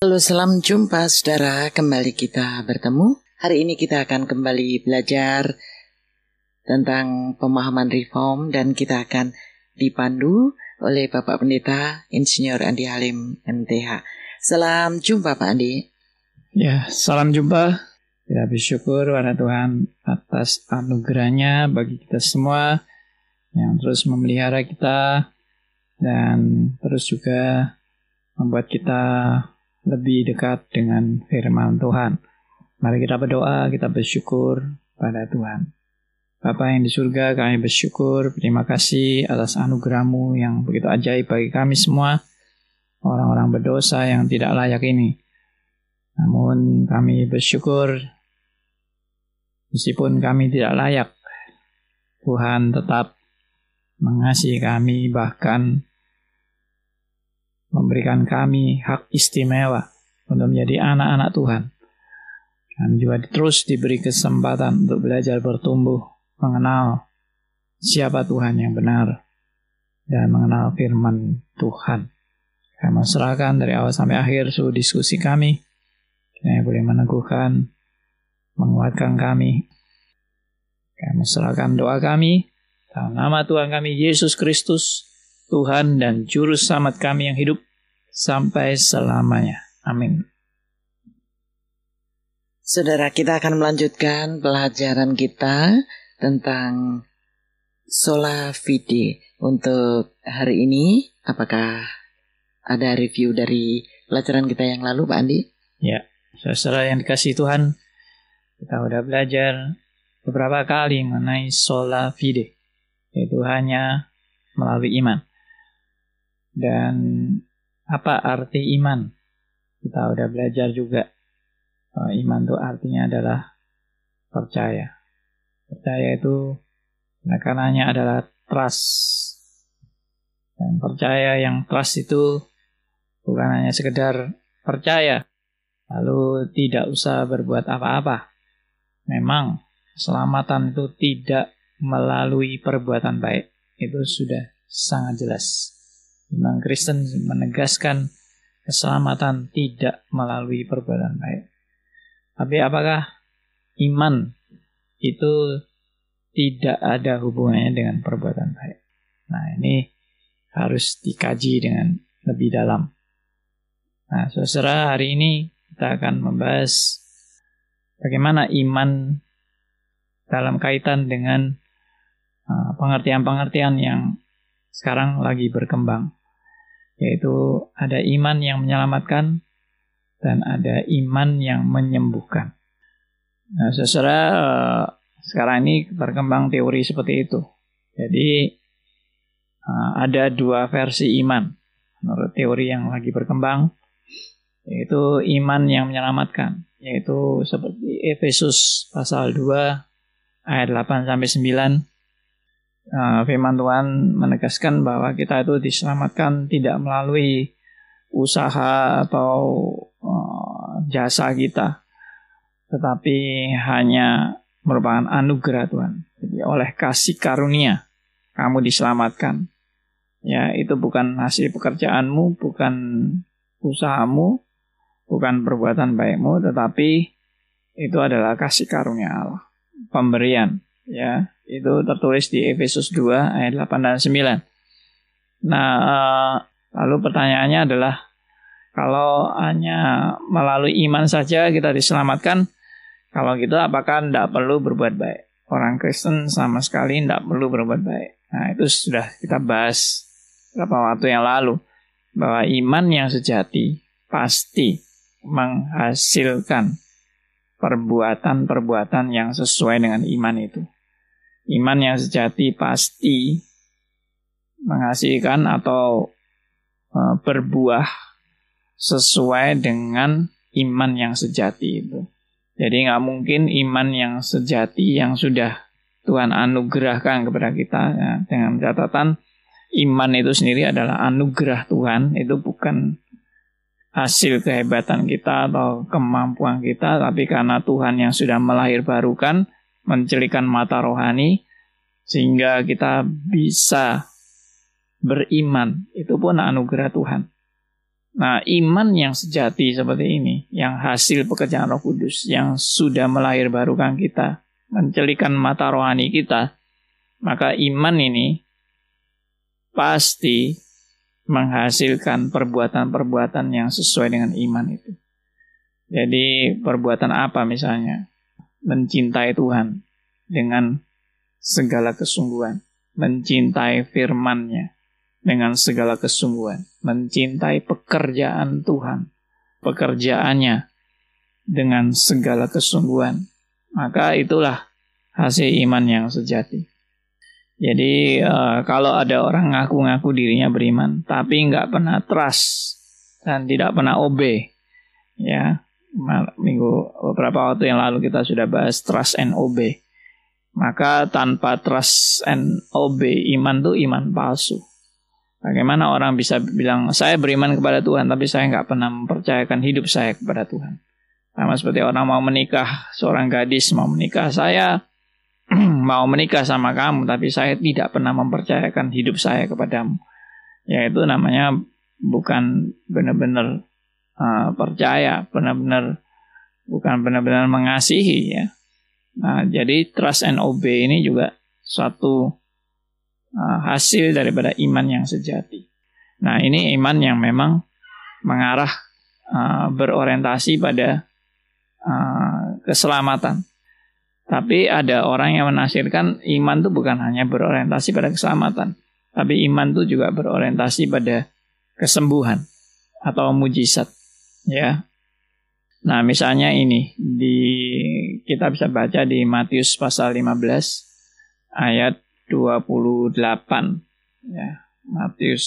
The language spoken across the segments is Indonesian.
Halo, salam jumpa saudara. Kembali kita bertemu. Hari ini kita akan kembali belajar tentang pemahaman reform dan kita akan dipandu oleh Bapak Pendeta Insinyur Andi Halim MTH. Salam jumpa Pak Andi. Ya, salam jumpa. Kita bersyukur pada Tuhan atas anugerahnya bagi kita semua yang terus memelihara kita dan terus juga membuat kita lebih dekat dengan firman Tuhan. Mari kita berdoa, kita bersyukur pada Tuhan. Bapa yang di surga, kami bersyukur, terima kasih atas anugerahmu yang begitu ajaib bagi kami semua, orang-orang berdosa yang tidak layak ini. Namun kami bersyukur, meskipun kami tidak layak, Tuhan tetap mengasihi kami, bahkan memberikan kami hak istimewa untuk menjadi anak-anak Tuhan. Kami juga terus diberi kesempatan untuk belajar bertumbuh, mengenal siapa Tuhan yang benar, dan mengenal firman Tuhan. Kami serahkan dari awal sampai akhir seluruh diskusi kami. Kami boleh meneguhkan, menguatkan kami. Kami serahkan doa kami dalam nama Tuhan kami Yesus Kristus Tuhan dan Juru Selamat kami yang hidup sampai selamanya. Amin. Saudara, kita akan melanjutkan pelajaran kita tentang Sola Fide. Untuk hari ini, apakah ada review dari pelajaran kita yang lalu, Pak Andi? Ya, saudara yang dikasih Tuhan, kita sudah belajar beberapa kali mengenai Sola Fide, yaitu hanya melalui iman. Dan apa arti iman? Kita udah belajar juga. iman itu artinya adalah percaya. Percaya itu karena adalah trust. Dan percaya yang trust itu bukan hanya sekedar percaya, lalu tidak usah berbuat apa-apa. Memang keselamatan itu tidak melalui perbuatan baik. Itu sudah sangat jelas. Iman Kristen menegaskan keselamatan tidak melalui perbuatan baik. Tapi apakah iman itu tidak ada hubungannya dengan perbuatan baik? Nah ini harus dikaji dengan lebih dalam. Nah saudara hari ini kita akan membahas bagaimana iman dalam kaitan dengan uh, pengertian-pengertian yang sekarang lagi berkembang yaitu ada iman yang menyelamatkan dan ada iman yang menyembuhkan. Nah, saudara eh, sekarang ini berkembang teori seperti itu. Jadi eh, ada dua versi iman menurut teori yang lagi berkembang, yaitu iman yang menyelamatkan, yaitu seperti Efesus pasal 2 ayat 8 sampai 9 uh, firman Tuhan menegaskan bahwa kita itu diselamatkan tidak melalui usaha atau uh, jasa kita, tetapi hanya merupakan anugerah Tuhan. Jadi oleh kasih karunia kamu diselamatkan. Ya, itu bukan hasil pekerjaanmu, bukan usahamu, bukan perbuatan baikmu, tetapi itu adalah kasih karunia Allah, pemberian, ya. Itu tertulis di Efesus 2 ayat 8 dan 9. Nah, eh, lalu pertanyaannya adalah kalau hanya melalui iman saja kita diselamatkan, kalau gitu apakah tidak perlu berbuat baik? Orang Kristen sama sekali tidak perlu berbuat baik. Nah, itu sudah kita bahas beberapa waktu yang lalu. Bahwa iman yang sejati pasti menghasilkan perbuatan-perbuatan yang sesuai dengan iman itu. Iman yang sejati pasti menghasilkan atau e, berbuah sesuai dengan iman yang sejati itu. Jadi nggak mungkin iman yang sejati yang sudah Tuhan anugerahkan kepada kita ya, dengan catatan iman itu sendiri adalah anugerah Tuhan itu bukan hasil kehebatan kita atau kemampuan kita tapi karena Tuhan yang sudah melahir barukan mencelikan mata rohani sehingga kita bisa beriman. Itu pun anugerah Tuhan. Nah, iman yang sejati seperti ini, yang hasil pekerjaan Roh Kudus, yang sudah melahir barukan kita, mencelikan mata rohani kita, maka iman ini pasti menghasilkan perbuatan-perbuatan yang sesuai dengan iman itu. Jadi perbuatan apa misalnya? Mencintai Tuhan dengan segala kesungguhan. Mencintai firman-Nya dengan segala kesungguhan. Mencintai pekerjaan Tuhan. Pekerjaannya dengan segala kesungguhan. Maka itulah hasil iman yang sejati. Jadi uh, kalau ada orang ngaku-ngaku dirinya beriman, tapi nggak pernah trust dan tidak pernah obey, ya minggu beberapa waktu yang lalu kita sudah bahas trust and obey. Maka tanpa trust and obey iman tuh iman palsu. Bagaimana orang bisa bilang saya beriman kepada Tuhan, tapi saya nggak pernah mempercayakan hidup saya kepada Tuhan. Sama seperti orang mau menikah, seorang gadis mau menikah, saya mau menikah sama kamu, tapi saya tidak pernah mempercayakan hidup saya kepadamu. Ya itu namanya bukan benar-benar uh, percaya, benar-benar bukan benar-benar mengasihi ya. Nah, jadi trust and obey ini juga suatu uh, hasil daripada iman yang sejati. Nah, ini iman yang memang mengarah uh, berorientasi pada keselamatan. Tapi ada orang yang menafsirkan iman itu bukan hanya berorientasi pada keselamatan, tapi iman itu juga berorientasi pada kesembuhan atau mujizat, ya. Nah, misalnya ini di kita bisa baca di Matius pasal 15 ayat 28 ya. Matius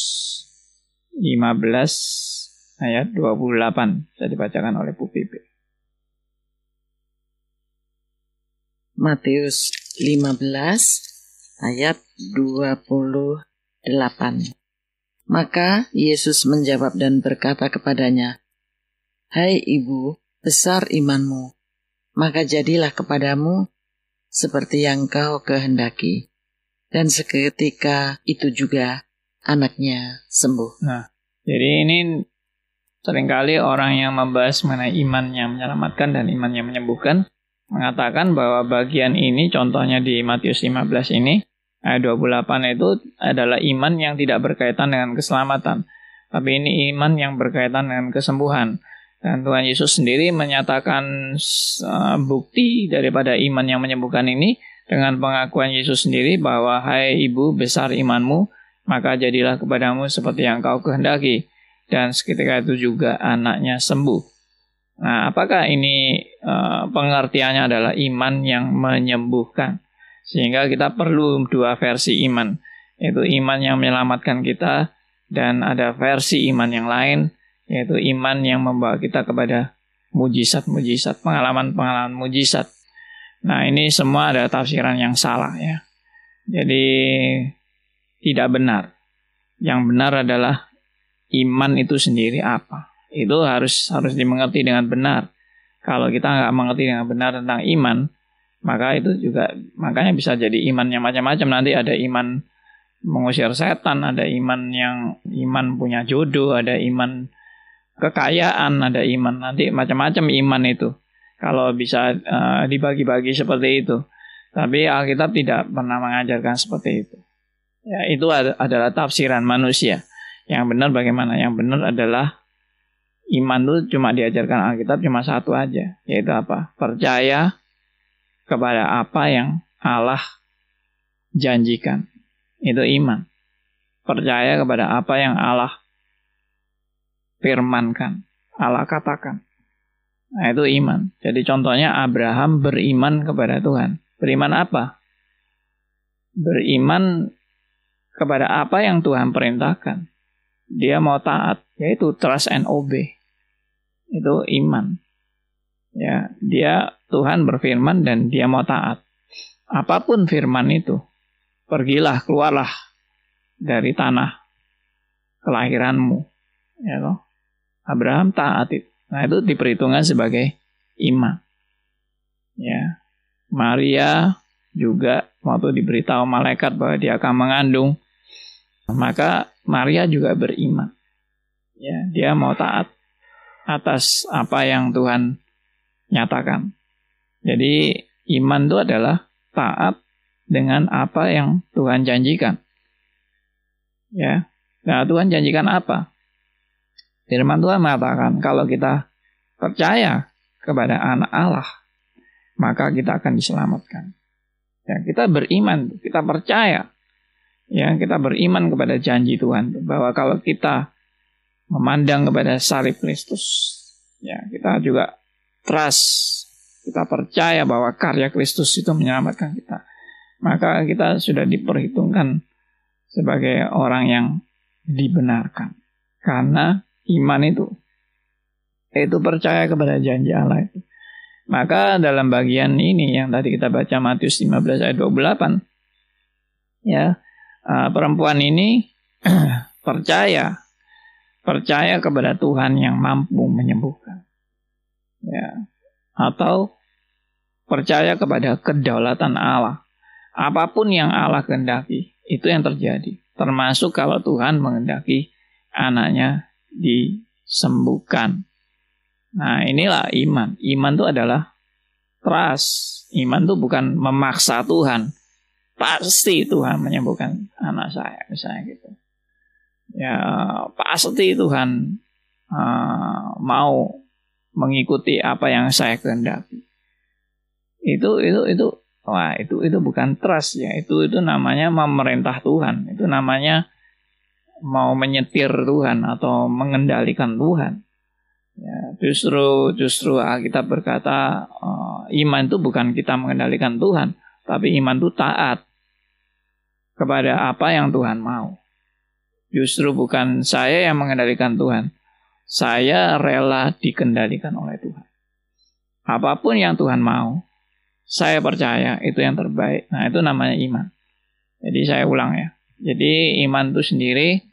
15 ayat 28 bisa dibacakan oleh Bu Pipi. Matius 15 ayat 28. Maka Yesus menjawab dan berkata kepadanya, Hai ibu, besar imanmu, maka jadilah kepadamu seperti yang kau kehendaki. Dan seketika itu juga anaknya sembuh. Nah, jadi ini sering kali orang yang membahas mengenai iman yang menyelamatkan dan iman yang menyembuhkan mengatakan bahwa bagian ini contohnya di Matius 15 ini ayat 28 itu adalah iman yang tidak berkaitan dengan keselamatan. Tapi ini iman yang berkaitan dengan kesembuhan. Dan Tuhan Yesus sendiri menyatakan uh, bukti daripada iman yang menyembuhkan ini dengan pengakuan Yesus sendiri bahwa hai ibu besar imanmu maka jadilah kepadamu seperti yang kau kehendaki dan seketika itu juga anaknya sembuh. Nah, apakah ini uh, pengertiannya adalah iman yang menyembuhkan? Sehingga kita perlu dua versi iman, yaitu iman yang menyelamatkan kita dan ada versi iman yang lain, yaitu iman yang membawa kita kepada mujizat-mujizat, pengalaman-pengalaman mujizat. Nah, ini semua ada tafsiran yang salah ya. Jadi tidak benar. Yang benar adalah iman itu sendiri apa? itu harus harus dimengerti dengan benar. Kalau kita nggak mengerti dengan benar tentang iman, maka itu juga makanya bisa jadi iman yang macam-macam. Nanti ada iman mengusir setan, ada iman yang iman punya jodoh, ada iman kekayaan, ada iman nanti macam-macam iman itu. Kalau bisa uh, dibagi-bagi seperti itu. Tapi Alkitab tidak pernah mengajarkan seperti itu. Ya, itu adalah tafsiran manusia. Yang benar bagaimana? Yang benar adalah iman itu cuma diajarkan Alkitab cuma satu aja, yaitu apa? Percaya kepada apa yang Allah janjikan. Itu iman. Percaya kepada apa yang Allah firmankan, Allah katakan. Nah, itu iman. Jadi contohnya Abraham beriman kepada Tuhan. Beriman apa? Beriman kepada apa yang Tuhan perintahkan. Dia mau taat, yaitu trust and obey. Itu iman. Ya, dia Tuhan berfirman dan dia mau taat. Apa pun firman itu, pergilah, keluarlah dari tanah kelahiranmu. Ya. Abraham taat itu. Nah, itu diperhitungkan sebagai iman. Ya. Maria juga waktu diberitahu malaikat bahwa dia akan mengandung, maka Maria juga beriman. Ya, dia mau taat atas apa yang Tuhan nyatakan. Jadi iman itu adalah taat dengan apa yang Tuhan janjikan. Ya. Nah, Tuhan janjikan apa? Firman Tuhan mengatakan kalau kita percaya kepada anak Allah, maka kita akan diselamatkan. Ya, kita beriman, kita percaya. Ya, kita beriman kepada janji Tuhan bahwa kalau kita memandang kepada salib Kristus, ya, kita juga trust, kita percaya bahwa karya Kristus itu menyelamatkan kita. Maka kita sudah diperhitungkan sebagai orang yang dibenarkan. Karena iman itu itu percaya kepada janji Allah itu. Maka dalam bagian ini yang tadi kita baca Matius 15 ayat 28 ya, uh, perempuan ini percaya percaya kepada Tuhan yang mampu menyembuhkan. Ya. Atau percaya kepada kedaulatan Allah. Apa pun yang Allah kehendaki, itu yang terjadi. Termasuk kalau Tuhan mengendaki anaknya disembuhkan. Nah, inilah iman. Iman itu adalah trust. Iman itu bukan memaksa Tuhan. Pasti Tuhan menyembuhkan anak saya, misalnya gitu. Ya, pasti Tuhan uh, mau mengikuti apa yang saya kehendaki. Itu itu itu wah itu itu bukan trust ya. Itu itu namanya memerintah Tuhan. Itu namanya mau menyetir Tuhan atau mengendalikan Tuhan. Ya, justru justru kita berkata uh, iman itu bukan kita mengendalikan Tuhan, tapi iman itu taat kepada apa yang Tuhan mau. Justru bukan saya yang mengendalikan Tuhan, saya rela dikendalikan oleh Tuhan. Apa pun yang Tuhan mau, saya percaya itu yang terbaik. Nah, itu namanya iman. Jadi saya ulang ya. Jadi iman itu sendiri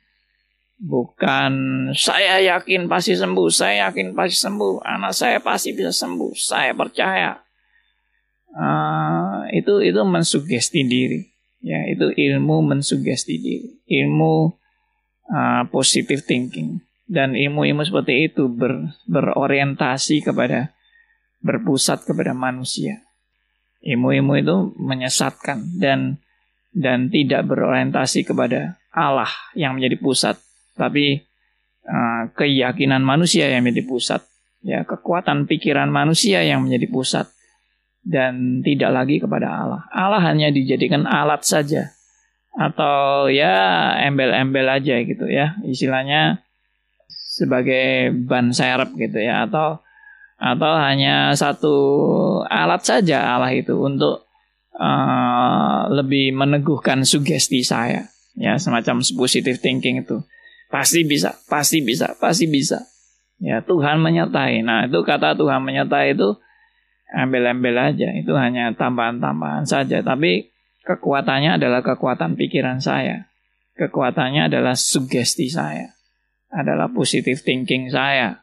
Bukan saya yakin pasti sembuh, saya yakin pasti sembuh, anak saya pasti bisa sembuh, saya percaya. Uh, itu itu mensugesti diri, ya itu ilmu mensugesti diri, ilmu uh, positive thinking dan ilmu-ilmu seperti itu ber, berorientasi kepada berpusat kepada manusia. Ilmu-ilmu itu menyesatkan dan dan tidak berorientasi kepada Allah yang menjadi pusat tapi uh, keyakinan manusia yang menjadi pusat, ya kekuatan pikiran manusia yang menjadi pusat. Dan tidak lagi kepada Allah. Allah hanya dijadikan alat saja. Atau ya embel-embel aja gitu ya, istilahnya sebagai ban serep gitu ya. Atau atau hanya satu alat saja Allah itu untuk uh, lebih meneguhkan sugesti saya. Ya semacam positive thinking itu Pasti bisa, pasti bisa, pasti bisa. Ya Tuhan menyertai. Nah itu kata Tuhan menyertai itu ambil-ambil aja. Itu hanya tambahan-tambahan saja. Tapi kekuatannya adalah kekuatan pikiran saya. Kekuatannya adalah sugesti saya. Adalah positive thinking saya.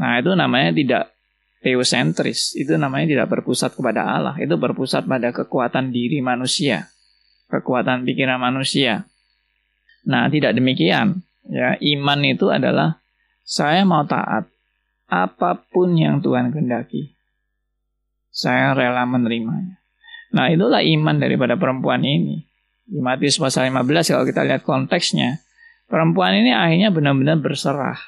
Nah itu namanya tidak teosentris. Itu namanya tidak berpusat kepada Allah. Itu berpusat pada kekuatan diri manusia. Kekuatan pikiran manusia. Nah tidak demikian. Ya, iman itu adalah saya mau taat apa pun yang Tuhan kehendaki. Saya rela menerimanya. Nah, itulah iman daripada perempuan ini. Di Matius pasal 15 kalau kita lihat konteksnya, perempuan ini akhirnya benar-benar berserah.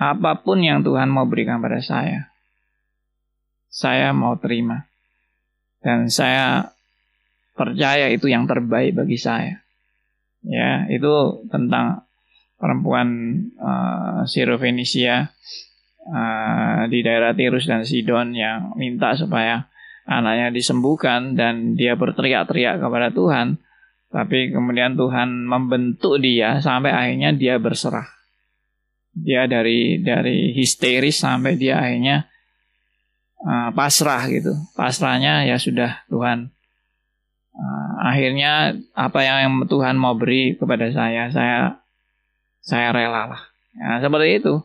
Apa pun yang Tuhan mau berikan pada saya, saya mau terima. Dan saya percaya itu yang terbaik bagi saya. Ya, itu tentang perempuan uh, uh, di daerah Tirus dan Sidon yang minta supaya anaknya disembuhkan dan dia berteriak-teriak kepada Tuhan. Tapi kemudian Tuhan membentuk dia sampai akhirnya dia berserah. Dia dari dari histeris sampai dia akhirnya uh, pasrah gitu. Pasrahnya ya sudah Tuhan uh, akhirnya apa yang Tuhan mau beri kepada saya saya saya rela lah. Ya, seperti itu.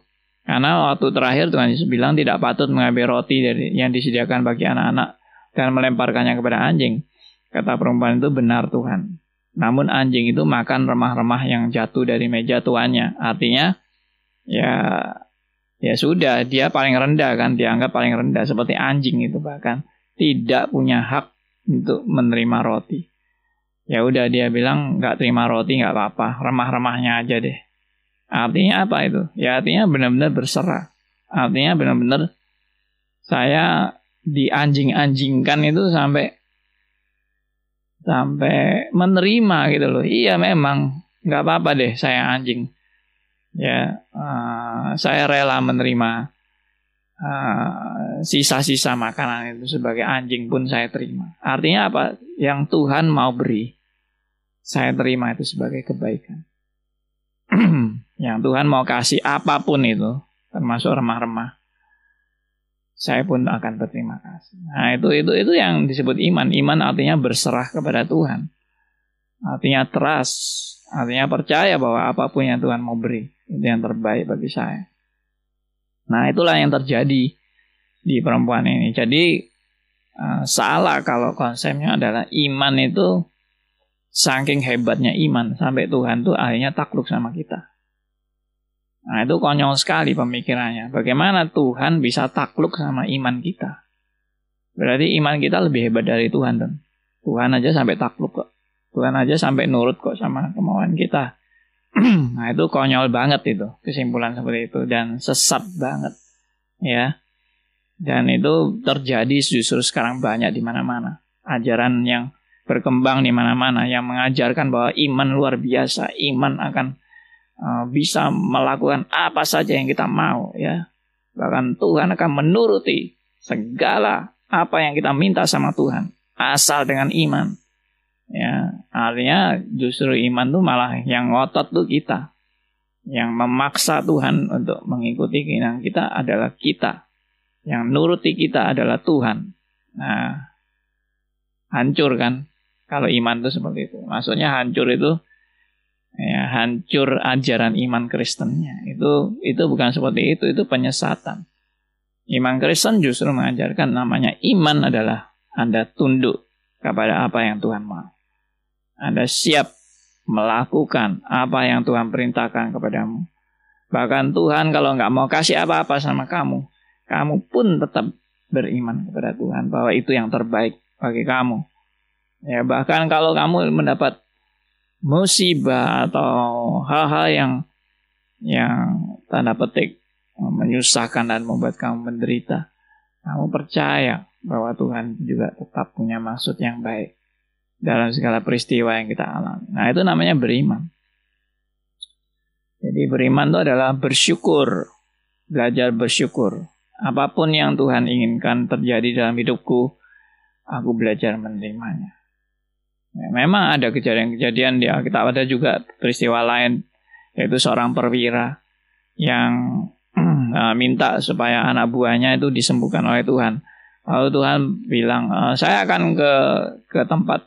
Karena waktu terakhir Tuhan Yesus bilang tidak patut mengambil roti dari yang disediakan bagi anak-anak dan melemparkannya kepada anjing. Kata perempuan itu benar Tuhan. Namun anjing itu makan remah-remah yang jatuh dari meja tuannya. Artinya ya ya sudah dia paling rendah kan dianggap paling rendah seperti anjing itu bahkan tidak punya hak untuk menerima roti. Ya udah dia bilang nggak terima roti nggak apa-apa, remah-remahnya aja deh. Artinya apa itu? Ya artinya benar-benar berserah. Artinya benar-benar saya dianjing-anjingkan itu sampai sampai menerima gitu loh. Iya memang nggak apa-apa deh saya anjing. Ya uh, saya rela menerima uh, sisa-sisa makanan itu sebagai anjing pun saya terima. Artinya apa? Yang Tuhan mau beri, saya terima itu sebagai kebaikan. yang Tuhan mau kasih apa pun itu, termasuk remah-remah, saya pun akan berterima kasih. Nah, itu itu itu yang disebut iman. Iman artinya berserah kepada Tuhan. Artinya trust, artinya percaya bahwa apa pun yang Tuhan mau beri, itu yang terbaik bagi saya. Nah, itulah yang terjadi di perempuan ini. Jadi uh, salah kalau konsepnya adalah iman itu saking hebatnya iman sampai Tuhan tuh akhirnya takluk sama kita. Nah itu konyol sekali pemikirannya. Bagaimana Tuhan bisa takluk sama iman kita? Berarti iman kita lebih hebat dari Tuhan dan Tuhan aja sampai takluk kok. Tuhan aja sampai nurut kok sama kemauan kita. nah itu konyol banget itu kesimpulan seperti itu dan sesat banget ya. Dan itu terjadi justru sekarang banyak di mana-mana. Ajaran yang berkembang di mana-mana yang mengajarkan bahwa iman luar biasa, iman akan bisa melakukan apa saja yang kita mau ya. Bahkan Tuhan akan menuruti segala apa yang kita minta sama Tuhan asal dengan iman. Ya, artinya justru iman tuh malah yang ngotot tuh kita. Yang memaksa Tuhan untuk mengikuti keinginan kita adalah kita. Yang nuruti kita adalah Tuhan. Nah, hancur kan kalau iman itu seperti itu. Maksudnya hancur itu ya, hancur ajaran iman Kristennya. Itu itu bukan seperti itu, itu penyesatan. Iman Kristen justru mengajarkan namanya iman adalah Anda tunduk kepada apa yang Tuhan mau. Anda siap melakukan apa yang Tuhan perintahkan kepadamu. Bahkan Tuhan kalau nggak mau kasih apa-apa sama kamu, kamu pun tetap beriman kepada Tuhan bahwa itu yang terbaik bagi kamu. Ya bahkan kalau kamu mendapat musibah atau hal-hal yang yang tanda petik menyusahkan dan membuat kamu menderita, kamu percaya bahwa Tuhan juga tetap punya maksud yang baik dalam segala peristiwa yang kita alami. Nah, itu namanya beriman. Jadi beriman itu adalah bersyukur, belajar bersyukur. Apa pun yang Tuhan inginkan terjadi dalam hidupku, aku belajar menerimanya. Ya, memang ada kejadian-kejadian di Alkitab ada juga peristiwa lain yaitu seorang perwira yang uh, minta supaya anak buahnya itu disembuhkan oleh Tuhan. Lalu Tuhan bilang, e, saya akan ke ke tempat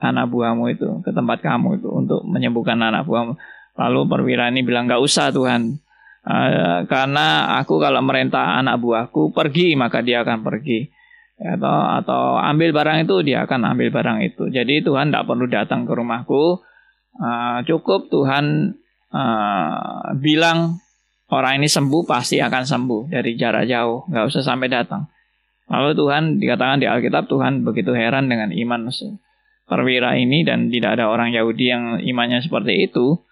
anak buahmu itu, ke tempat kamu itu untuk menyembuhkan anak buahmu. Lalu perwira ini bilang, nggak usah Tuhan, uh, karena aku kalau merintah anak buahku pergi maka dia akan pergi atau atau ambil barang itu dia akan ambil barang itu. Jadi Tuhan tidak perlu datang ke rumahku. Uh, cukup Tuhan uh, bilang orang ini sembuh pasti akan sembuh dari jarak jauh, nggak usah sampai datang. Lalu Tuhan dikatakan di Alkitab Tuhan begitu heran dengan iman perwira ini dan tidak ada orang Yahudi yang imannya seperti itu,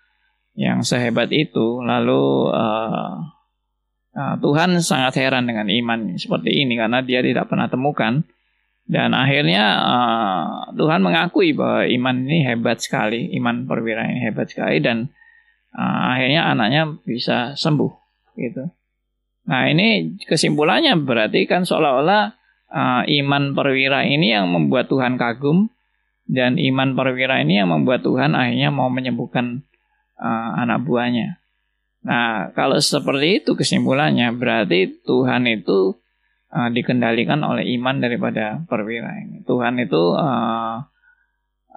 yang sehebat itu. Lalu uh, Nah, Tuhan sangat heran dengan iman seperti ini karena dia tidak pernah temukan dan akhirnya uh, Tuhan mengakui bahwa iman ini hebat sekali, iman perwira ini hebat sekali dan uh, akhirnya anaknya bisa sembuh gitu. Nah ini kesimpulannya berarti kan seolah-olah uh, iman perwira ini yang membuat Tuhan kagum dan iman perwira ini yang membuat Tuhan akhirnya mau menyembuhkan uh, anak buahnya. Nah, kalau seperti itu kesimpulannya, berarti Tuhan itu uh, dikendalikan oleh iman daripada perwira ini. Tuhan itu uh,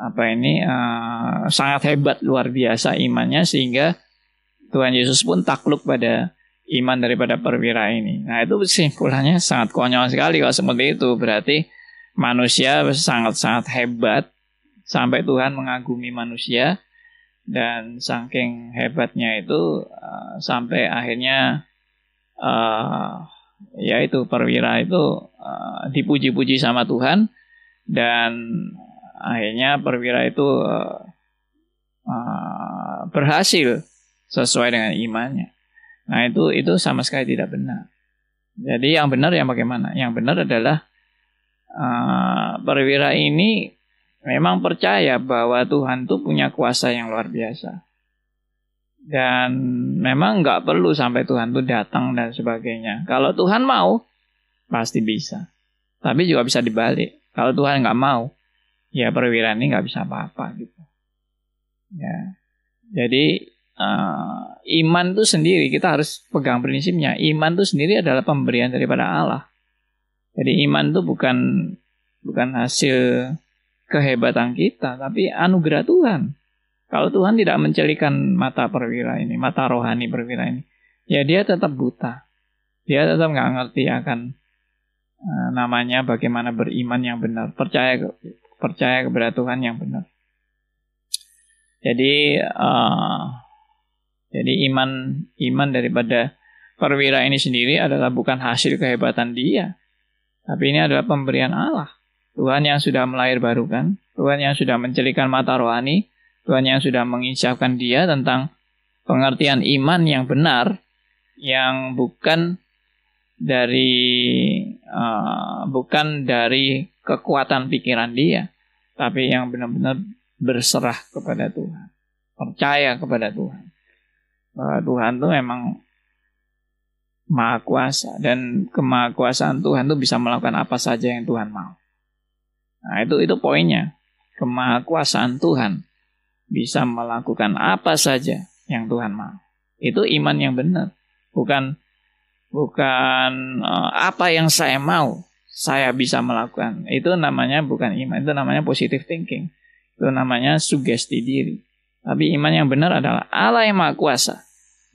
apa ini uh, sangat hebat, luar biasa imannya sehingga Tuhan Yesus pun takluk pada iman daripada perwira ini. Nah, itu kesimpulannya sangat konyol sekali kalau seperti itu. Berarti manusia sangat-sangat hebat sampai Tuhan mengagumi manusia dan saking hebatnya itu uh, sampai akhirnya uh, ya itu perwira itu uh, dipuji-puji sama Tuhan dan akhirnya perwira itu uh, uh, berhasil sesuai dengan imannya. Nah itu itu sama sekali tidak benar. Jadi yang benar yang bagaimana? Yang benar adalah uh, perwira ini memang percaya bahwa Tuhan itu punya kuasa yang luar biasa. Dan memang nggak perlu sampai Tuhan itu datang dan sebagainya. Kalau Tuhan mau, pasti bisa. Tapi juga bisa dibalik. Kalau Tuhan nggak mau, ya perwira ini nggak bisa apa-apa gitu. Ya, jadi uh, iman itu sendiri kita harus pegang prinsipnya. Iman itu sendiri adalah pemberian daripada Allah. Jadi iman itu bukan bukan hasil kehebatan kita, tapi anugerah Tuhan. Kalau Tuhan tidak mencelikan mata perwira ini, mata rohani perwira ini, ya dia tetap buta. Dia tetap nggak ngerti akan uh, namanya bagaimana beriman yang benar, percaya percaya kepada Tuhan yang benar. Jadi uh, jadi iman iman daripada perwira ini sendiri adalah bukan hasil kehebatan dia, tapi ini adalah pemberian Allah. Tuhan yang sudah melahir barukan, Tuhan yang sudah mencelikan mata rohani, Tuhan yang sudah menginsapkan dia tentang pengertian iman yang benar, yang bukan dari uh, bukan dari kekuatan pikiran dia, tapi yang benar-benar berserah kepada Tuhan, percaya kepada Tuhan. Bahwa Tuhan itu memang maha kuasa dan kemahakuasaan Tuhan itu bisa melakukan apa saja yang Tuhan mau. Nah, itu itu poinnya. Kemahakuasaan Tuhan bisa melakukan apa saja yang Tuhan mau. Itu iman yang benar. Bukan bukan uh, apa yang saya mau saya bisa melakukan. Itu namanya bukan iman, itu namanya positive thinking. Itu namanya sugesti diri. Tapi iman yang benar adalah Allah yang Maha Kuasa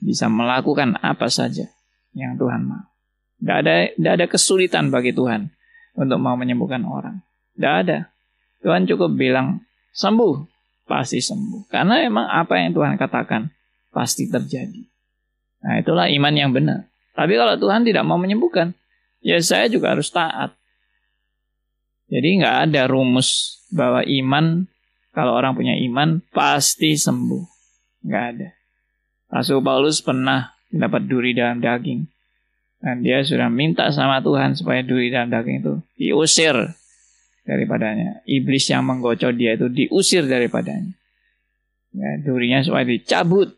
bisa melakukan apa saja yang Tuhan mau. Tidak ada, tidak ada kesulitan bagi Tuhan untuk mau menyembuhkan orang. Tidak ada. Tuhan cukup bilang, sembuh. Pasti sembuh. Karena memang apa yang Tuhan katakan pasti terjadi. Nah itulah iman yang benar. Tapi kalau Tuhan tidak mau menyembuhkan, ya saya juga harus taat. Jadi nggak ada rumus bahwa iman, kalau orang punya iman, pasti sembuh. Nggak ada. Rasul Paulus pernah mendapat duri dalam daging. Dan dia sudah minta sama Tuhan supaya duri dalam daging itu diusir daripadanya. Iblis yang menggocok dia itu diusir daripadanya. Ya, durinya supaya dicabut.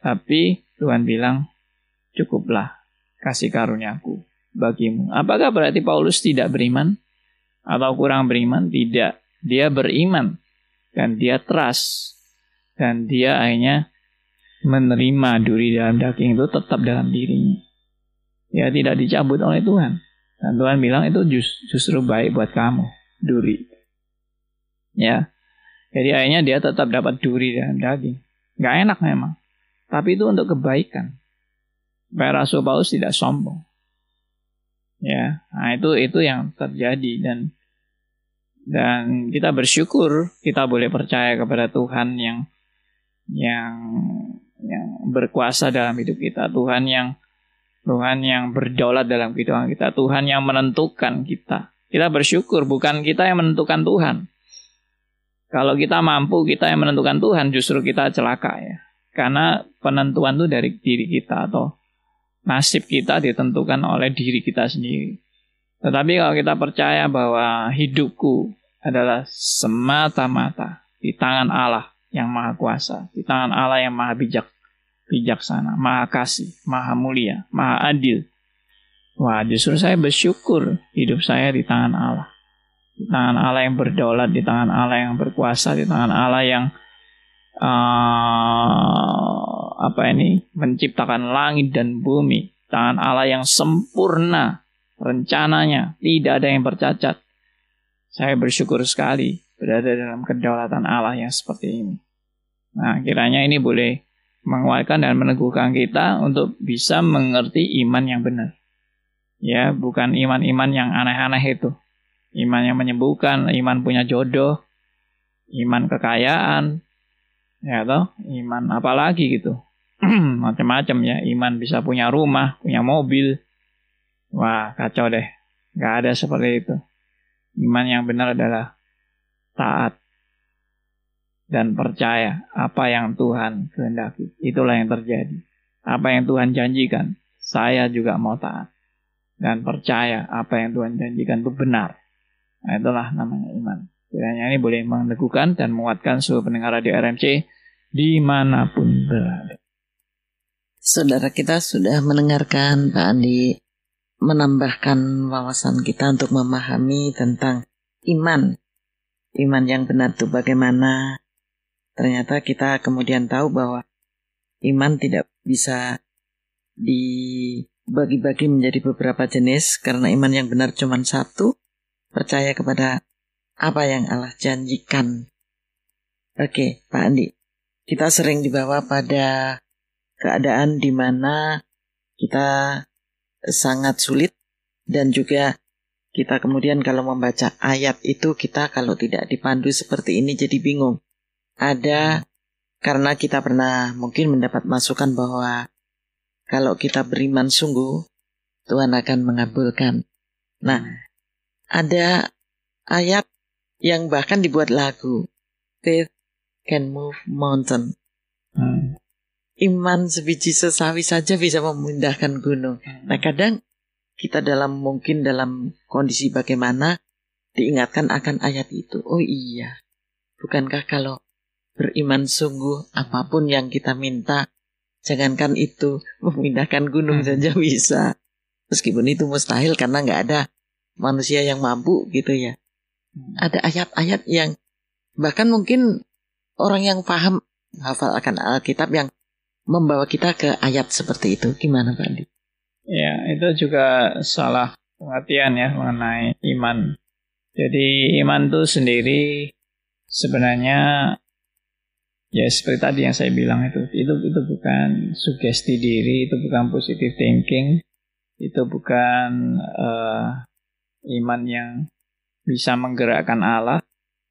Tapi Tuhan bilang, cukuplah kasih karuniaku bagimu. Apakah berarti Paulus tidak beriman? Atau kurang beriman? Tidak. Dia beriman. Dan dia trust. Dan dia akhirnya menerima duri dalam daging itu tetap dalam dirinya. Ya tidak dicabut oleh Tuhan. Dan Tuhan bilang itu justru baik buat kamu duri. Ya. Jadi akhirnya dia tetap dapat duri dalam daging. Gak enak memang. Tapi itu untuk kebaikan. Supaya Rasul Paulus tidak sombong. Ya, nah itu itu yang terjadi dan dan kita bersyukur kita boleh percaya kepada Tuhan yang yang yang berkuasa dalam hidup kita, Tuhan yang Tuhan yang berdaulat dalam kehidupan kita, Tuhan yang menentukan kita. Kita bersyukur bukan kita yang menentukan Tuhan. Kalau kita mampu, kita yang menentukan Tuhan, justru kita celaka ya. Karena penentuan itu dari diri kita atau nasib kita ditentukan oleh diri kita sendiri. Tetapi kalau kita percaya bahwa hidupku adalah semata-mata di tangan Allah yang maha kuasa, di tangan Allah yang maha bijak, bijaksana, maha kasih, maha mulia, maha adil, Wah, justru saya bersyukur hidup saya di tangan Allah. Di tangan Allah yang berdaulat, di tangan Allah yang berkuasa, di tangan Allah yang uh, apa ini menciptakan langit dan bumi. Tangan Allah yang sempurna rencananya, tidak ada yang bercacat. Saya bersyukur sekali berada dalam kedaulatan Allah yang seperti ini. Nah, kiranya ini boleh menguatkan dan meneguhkan kita untuk bisa mengerti iman yang benar. Ya, bukan iman-iman yang aneh-aneh itu. Iman yang menyembuhkan, iman punya jodoh, iman kekayaan, Ya toh, iman apalagi gitu. Macam-macam ya, iman bisa punya rumah, punya mobil. Wah, kacau deh. Gak ada seperti itu. Iman yang benar adalah taat dan percaya apa yang Tuhan kehendaki. Itulah yang terjadi. Apa yang Tuhan janjikan, saya juga mau taat. Dan percaya apa yang Tuhan janjikan itu benar. Nah, itulah namanya iman. Kiranya ini boleh meneguhkan dan menguatkan seluruh pendengar radio RMC di mana pun berada. Saudara kita sudah mendengarkan Pak Andi menambahkan wawasan kita untuk memahami tentang iman. Iman yang benar itu bagaimana? Ternyata kita kemudian tahu bahwa iman tidak bisa dibagi-bagi menjadi beberapa jenis karena iman yang benar cuma satu, percaya kepada apa yang Allah janjikan. Oke, Pak Andi, kita sering dibawa pada keadaan di mana kita sangat sulit dan juga kita kemudian kalau membaca ayat itu kita kalau tidak dipandu seperti ini jadi bingung. Ada karena kita pernah mungkin mendapat masukan bahwa kalau kita beriman sungguh Tuhan akan mengabulkan. Nah, ada ayat yang bahkan dibuat lagu. Faith can move mountain. Hmm iman sebiji sesawi saja bisa memindahkan gunung. Hmm. Nah kadang kita dalam mungkin dalam kondisi bagaimana diingatkan akan ayat itu. Oh iya, bukankah kalau beriman sungguh apa pun yang kita minta, jangankan itu memindahkan gunung hmm. saja bisa. Meskipun itu mustahil karena nggak ada manusia yang mampu gitu ya. Hmm. Ada ayat-ayat yang bahkan mungkin orang yang paham hafal akan Alkitab yang membawa kita ke ayat seperti itu. Gimana Pak Andi? Ya, itu juga salah pengertian ya mengenai iman. Jadi iman itu sendiri sebenarnya ya seperti tadi yang saya bilang itu itu itu bukan sugesti diri, itu bukan positive thinking, itu bukan uh, iman yang bisa menggerakkan Allah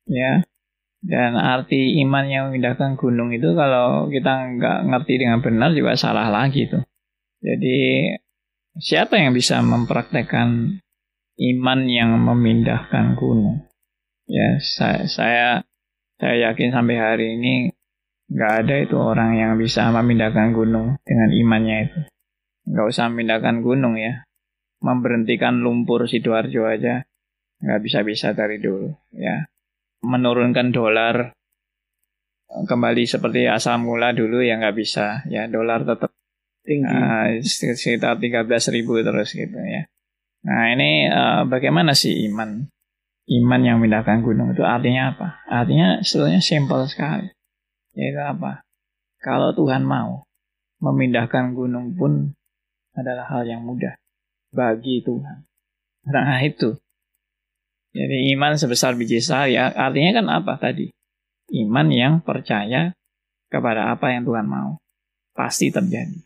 ya dan arti iman yang memindahkan gunung itu kalau kita nggak ngerti dengan benar juga salah lagi tuh. Jadi siapa yang bisa mempraktekkan iman yang memindahkan gunung? Ya saya saya saya yakin sampai hari ini nggak ada itu orang yang bisa memindahkan gunung dengan imannya itu. Nggak usah memindahkan gunung ya. Memberhentikan lumpur sidoarjo aja. Nggak bisa-bisa dari dulu ya. Menurunkan dolar kembali seperti asal mula dulu ya nggak bisa ya. Dolar tetap tinggi. uh, sekitar 13 ribu terus gitu ya. Nah ini uh, bagaimana sih iman? Iman yang memindahkan gunung itu artinya apa? Artinya sebetulnya simpel sekali yaitu apa kalau Tuhan mau memindahkan gunung pun adalah hal yang mudah bagi Tuhan nah itu jadi iman sebesar biji sari artinya kan apa tadi? Iman yang percaya kepada apa yang Tuhan mau. Pasti terjadi.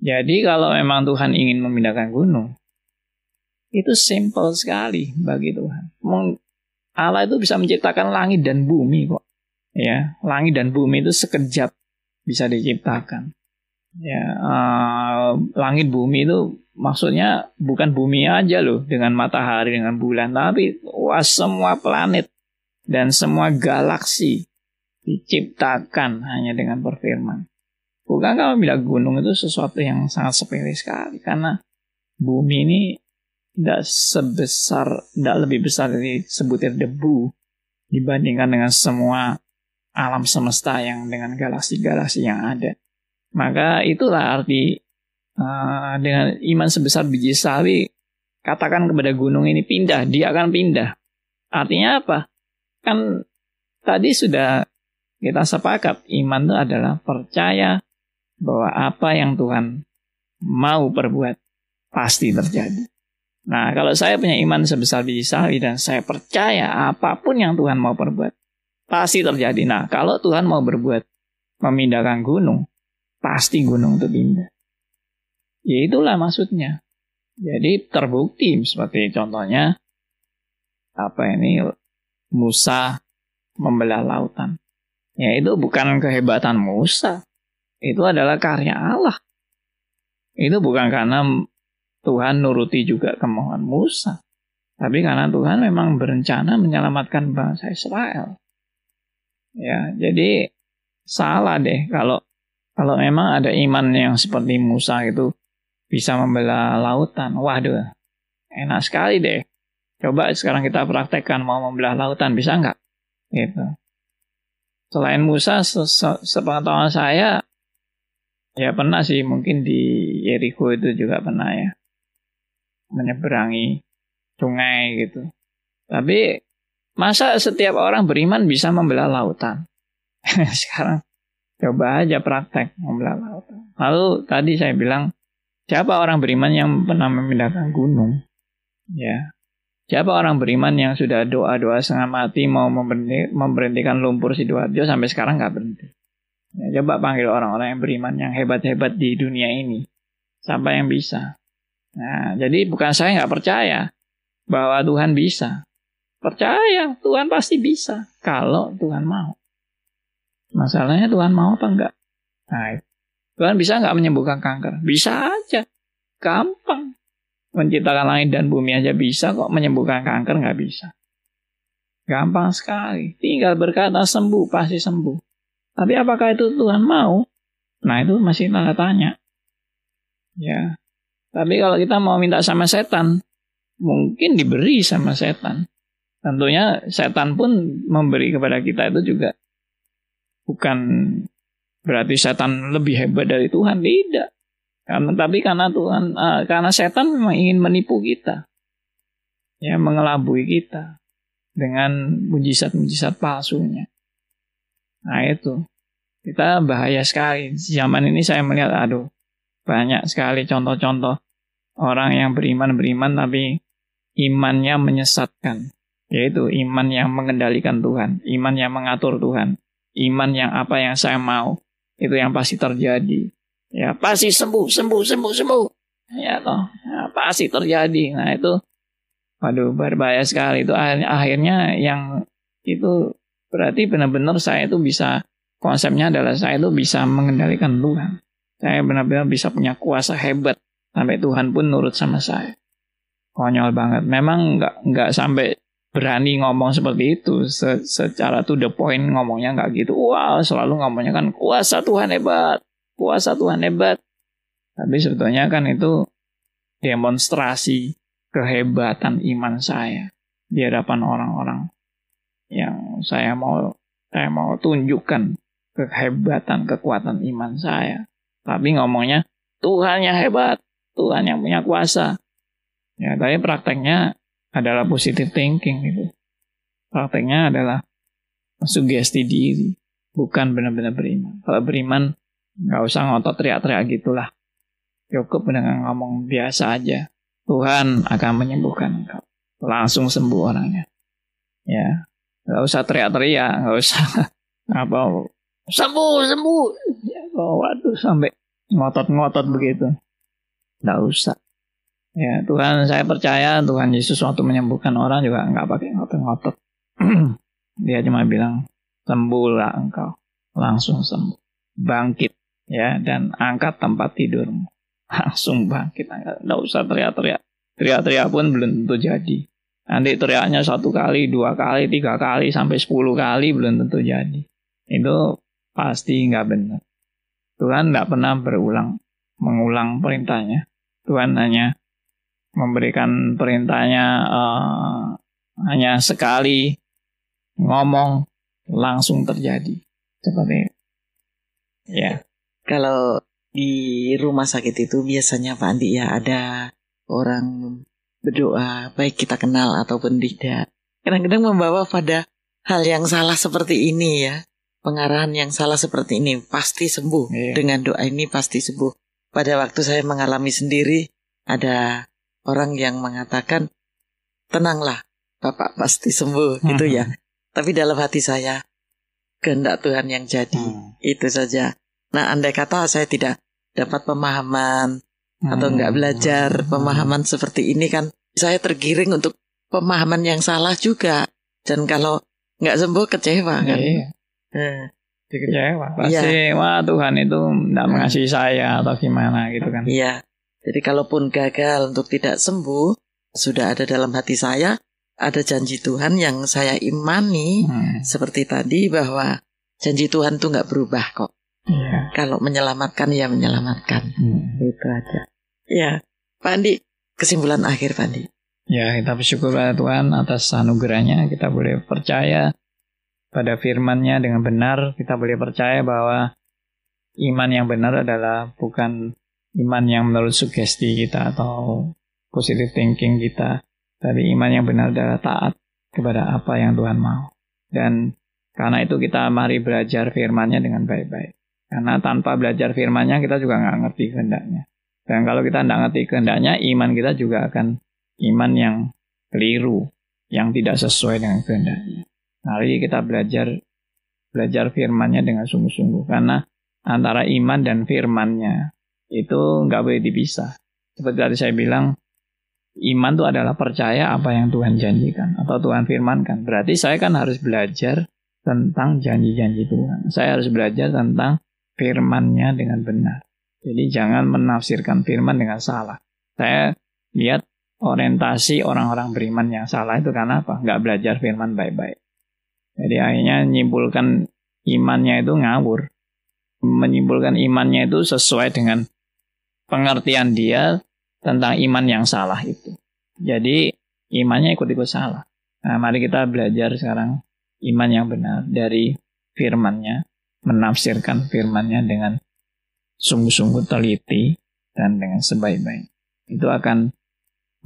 Jadi kalau memang Tuhan ingin memindahkan gunung, itu simple sekali bagi Tuhan. Allah itu bisa menciptakan langit dan bumi kok. Ya, langit dan bumi itu sekejap bisa diciptakan. Ya, uh, langit bumi itu maksudnya bukan bumi aja loh dengan matahari dengan bulan tapi wah semua planet dan semua galaksi diciptakan hanya dengan berfirman. Bukan kalau bilang gunung itu sesuatu yang sangat sepele sekali karena bumi ini tidak sebesar, tidak lebih besar dari sebutir debu dibandingkan dengan semua alam semesta yang dengan galaksi-galaksi yang ada. Maka itulah arti uh, dengan iman sebesar biji sawi, katakan kepada gunung ini pindah, dia akan pindah. Artinya apa? Kan tadi sudah kita sepakat, iman itu adalah percaya bahwa apa yang Tuhan mau perbuat pasti terjadi. Nah, kalau saya punya iman sebesar biji sawi dan saya percaya apa pun yang Tuhan mau perbuat, pasti terjadi. Nah, kalau Tuhan mau berbuat memindahkan gunung, pasti gunung itu pindah. Ya itulah maksudnya. Jadi terbukti seperti contohnya apa ini Musa membelah lautan. Ya itu bukan kehebatan Musa. Itu adalah karya Allah. Itu bukan karena Tuhan nuruti juga kemauan Musa. Tapi karena Tuhan memang berencana menyelamatkan bangsa Israel. Ya, jadi salah deh kalau kalau memang ada iman yang seperti Musa itu bisa membelah lautan. Waduh, enak sekali deh. Coba sekarang kita praktekkan mau membelah lautan, bisa nggak? Gitu. Selain Musa, se -se sepengetahuan saya, ya pernah sih mungkin di Jericho itu juga pernah ya menyeberangi sungai gitu. Tapi masa setiap orang beriman bisa membelah lautan? Sekarang coba aja praktek membelah lautan. Lalu tadi saya bilang siapa orang beriman yang pernah memindahkan gunung? Ya, Siapa orang beriman yang sudah doa-doa setengah mati mau memberhenti, memberhentikan lumpur Sidoarjo sampai sekarang nggak berhenti? Ya, coba panggil orang-orang yang beriman yang hebat-hebat di dunia ini. Siapa yang bisa? Nah, jadi bukan saya nggak percaya bahwa Tuhan bisa. Percaya, Tuhan pasti bisa. Kalau Tuhan mau. Masalahnya Tuhan mau apa enggak? Nah, Tuhan bisa nggak menyembuhkan kanker? Bisa aja. Gampang. Menciptakan langit dan bumi aja bisa kok menyembuhkan kanker nggak bisa. Gampang sekali. Tinggal berkata sembuh pasti sembuh. Tapi apakah itu Tuhan mau? Nah itu masih tanda tanya. Ya. Tapi kalau kita mau minta sama setan, mungkin diberi sama setan. Tentunya setan pun memberi kepada kita itu juga bukan berarti setan lebih hebat dari Tuhan, tidak. Karena tapi karena Tuhan, uh, karena setan memang ingin menipu kita, ya mengelabui kita dengan mujizat-mujizat palsunya. Nah itu kita bahaya sekali. Zaman ini saya melihat, aduh banyak sekali contoh-contoh orang yang beriman beriman tapi imannya menyesatkan. Yaitu iman yang mengendalikan Tuhan, iman yang mengatur Tuhan, iman yang apa yang saya mau itu yang pasti terjadi ya pasti sembuh, sembuh, sembuh, sembuh. Ya toh, ya, pasti terjadi. Nah itu, waduh berbahaya sekali. Itu akhirnya, yang itu berarti benar-benar saya itu bisa konsepnya adalah saya itu bisa mengendalikan Tuhan. Saya benar-benar bisa punya kuasa hebat sampai Tuhan pun nurut sama saya. Konyol banget. Memang nggak nggak sampai berani ngomong seperti itu Se secara to the point ngomongnya nggak gitu. Wah selalu ngomongnya kan kuasa Tuhan hebat kuasa Tuhan hebat. Tapi sebetulnya kan itu demonstrasi kehebatan iman saya di hadapan orang-orang yang saya mau saya mau tunjukkan kehebatan kekuatan iman saya. Tapi ngomongnya Tuhan yang hebat, Tuhan yang punya kuasa. Ya, tapi prakteknya adalah positive thinking gitu. Prakteknya adalah sugesti diri, bukan benar-benar beriman. Kalau beriman Nggak usah ngotot teriak-teriak gitulah. Cukup dengan ngomong biasa aja. Tuhan akan menyembuhkan engkau. Langsung sembuh orangnya. Ya. Nggak usah teriak-teriak. Nggak usah apa. Sembuh, sembuh. Ya, waduh sampai ngotot-ngotot begitu. Nggak usah. Ya Tuhan saya percaya Tuhan Yesus waktu menyembuhkan orang juga nggak pakai ngotot-ngotot. Dia cuma bilang sembuhlah engkau. Langsung sembuh. Bangkit ya dan angkat tempat tidurmu. Langsung bangkit angkat. Nggak usah teriak-teriak. Teriak-teriak pun belum tentu jadi. Nanti teriaknya satu kali dua kali tiga kali sampai sepuluh kali belum tentu jadi. Itu pasti nggak benar. Tuhan nggak pernah berulang mengulang perintahnya. Tuhan hanya memberikan perintahnya uh, hanya sekali ngomong langsung terjadi seperti ya kalau di rumah sakit itu biasanya Pak Andi ya ada orang berdoa baik kita kenal ataupun tidak. Kadang-kadang membawa pada hal yang salah seperti ini ya. Pengarahan yang salah seperti ini pasti sembuh. Iya. Dengan doa ini pasti sembuh. Pada waktu saya mengalami sendiri ada orang yang mengatakan tenanglah Bapak pasti sembuh gitu ya. Tapi dalam hati saya kehendak Tuhan yang jadi. Hmm. Itu saja. Nah, andai kata saya tidak dapat pemahaman hmm. atau nggak belajar pemahaman seperti ini kan, saya tergiring untuk pemahaman yang salah juga. Dan kalau nggak sembuh kecewa kan. Iya. Nah, kecewa pasti ya. wah Tuhan itu hmm. mengasihi saya atau gimana gitu kan iya jadi kalaupun gagal untuk tidak sembuh sudah ada dalam hati saya ada janji Tuhan yang saya imani hmm. seperti tadi bahwa janji Tuhan tuh nggak berubah kok. Yeah. Kalau menyelamatkan ya menyelamatkan. Hmm. Itu aja. Ya, Pak Andi, kesimpulan akhir Pak Andi. Ya, kita bersyukur pada Tuhan atas anugerahnya. Kita boleh percaya pada firman-Nya dengan benar. Kita boleh percaya bahwa iman yang benar adalah bukan iman yang menurut sugesti kita atau positive thinking kita. Tapi iman yang benar adalah taat kepada apa yang Tuhan mau. Dan karena itu kita mari belajar firman-Nya dengan baik-baik. Karena tanpa belajar firman-Nya kita juga nggak ngerti kehendaknya. Dan kalau kita nggak ngerti kehendaknya, iman kita juga akan iman yang keliru, yang tidak sesuai dengan kehendaknya. Mari kita belajar belajar firman-Nya dengan sungguh-sungguh. Karena antara iman dan firman-Nya itu nggak boleh dipisah. Seperti tadi saya bilang, iman itu adalah percaya apa yang Tuhan janjikan atau Tuhan firmankan. Berarti saya kan harus belajar tentang janji-janji Tuhan. Saya harus belajar tentang firmannya dengan benar. Jadi jangan menafsirkan firman dengan salah. Saya lihat orientasi orang-orang beriman yang salah itu karena apa? Nggak belajar firman baik-baik. Jadi akhirnya menyimpulkan imannya itu ngawur. Menyimpulkan imannya itu sesuai dengan pengertian dia tentang iman yang salah itu. Jadi imannya ikut-ikut salah. Nah, mari kita belajar sekarang iman yang benar dari firmannya menafsirkan firmannya dengan sungguh-sungguh teliti dan dengan sebaik-baik. Itu akan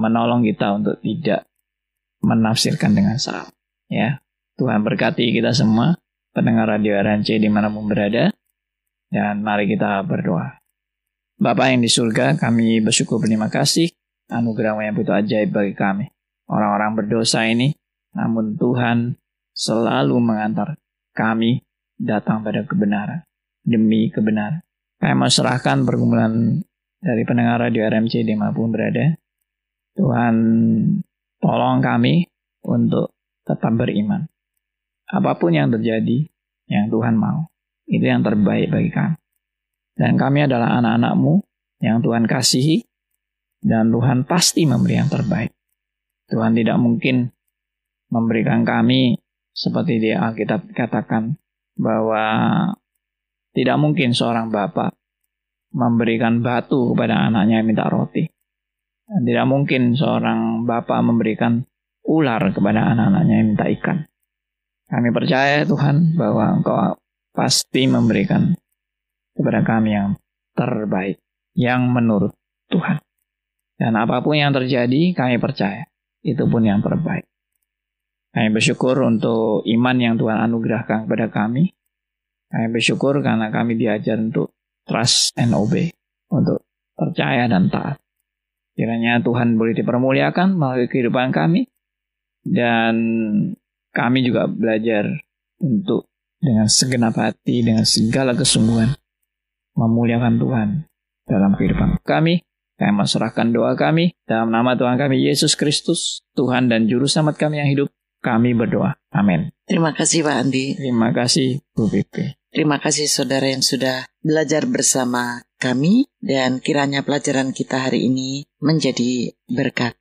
menolong kita untuk tidak menafsirkan dengan salah. Ya, Tuhan berkati kita semua, pendengar radio RNC di mana pun berada, dan mari kita berdoa. Bapak yang di surga, kami bersyukur berterima kasih anugerah yang begitu ajaib bagi kami. Orang-orang berdosa ini, namun Tuhan selalu mengantar kami datang pada kebenaran demi kebenaran. Kami mau serahkan pergumulan dari pendengar radio RMC di mana pun berada. Tuhan tolong kami untuk tetap beriman. Apa pun yang terjadi, yang Tuhan mau, itu yang terbaik bagi kami. Dan kami adalah anak-anakmu yang Tuhan kasihi, dan Tuhan pasti memberi yang terbaik. Tuhan tidak mungkin memberikan kami seperti di Alkitab katakan bahwa tidak mungkin seorang bapak memberikan batu kepada anaknya yang minta roti. Dan tidak mungkin seorang bapak memberikan ular kepada anak-anaknya yang minta ikan. Kami percaya Tuhan bahwa Engkau pasti memberikan kepada kami yang terbaik, yang menurut Tuhan. Dan apa pun yang terjadi, kami percaya itu pun yang terbaik. Kami bersyukur untuk iman yang Tuhan anugerahkan kepada kami. Kami bersyukur karena kami diajar untuk trust and obey. Untuk percaya dan taat. Kiranya Tuhan boleh dipermuliakan melalui kehidupan kami. Dan kami juga belajar untuk dengan segenap hati, dengan segala kesungguhan. Memuliakan Tuhan dalam kehidupan kami. Kami masyarakat doa kami dalam nama Tuhan kami Yesus Kristus, Tuhan dan Juru Selamat kami yang hidup kami berdoa. Amin. Terima kasih Pak Andi. Terima kasih Bu Pipi. Terima kasih saudara yang sudah belajar bersama kami dan kiranya pelajaran kita hari ini menjadi berkat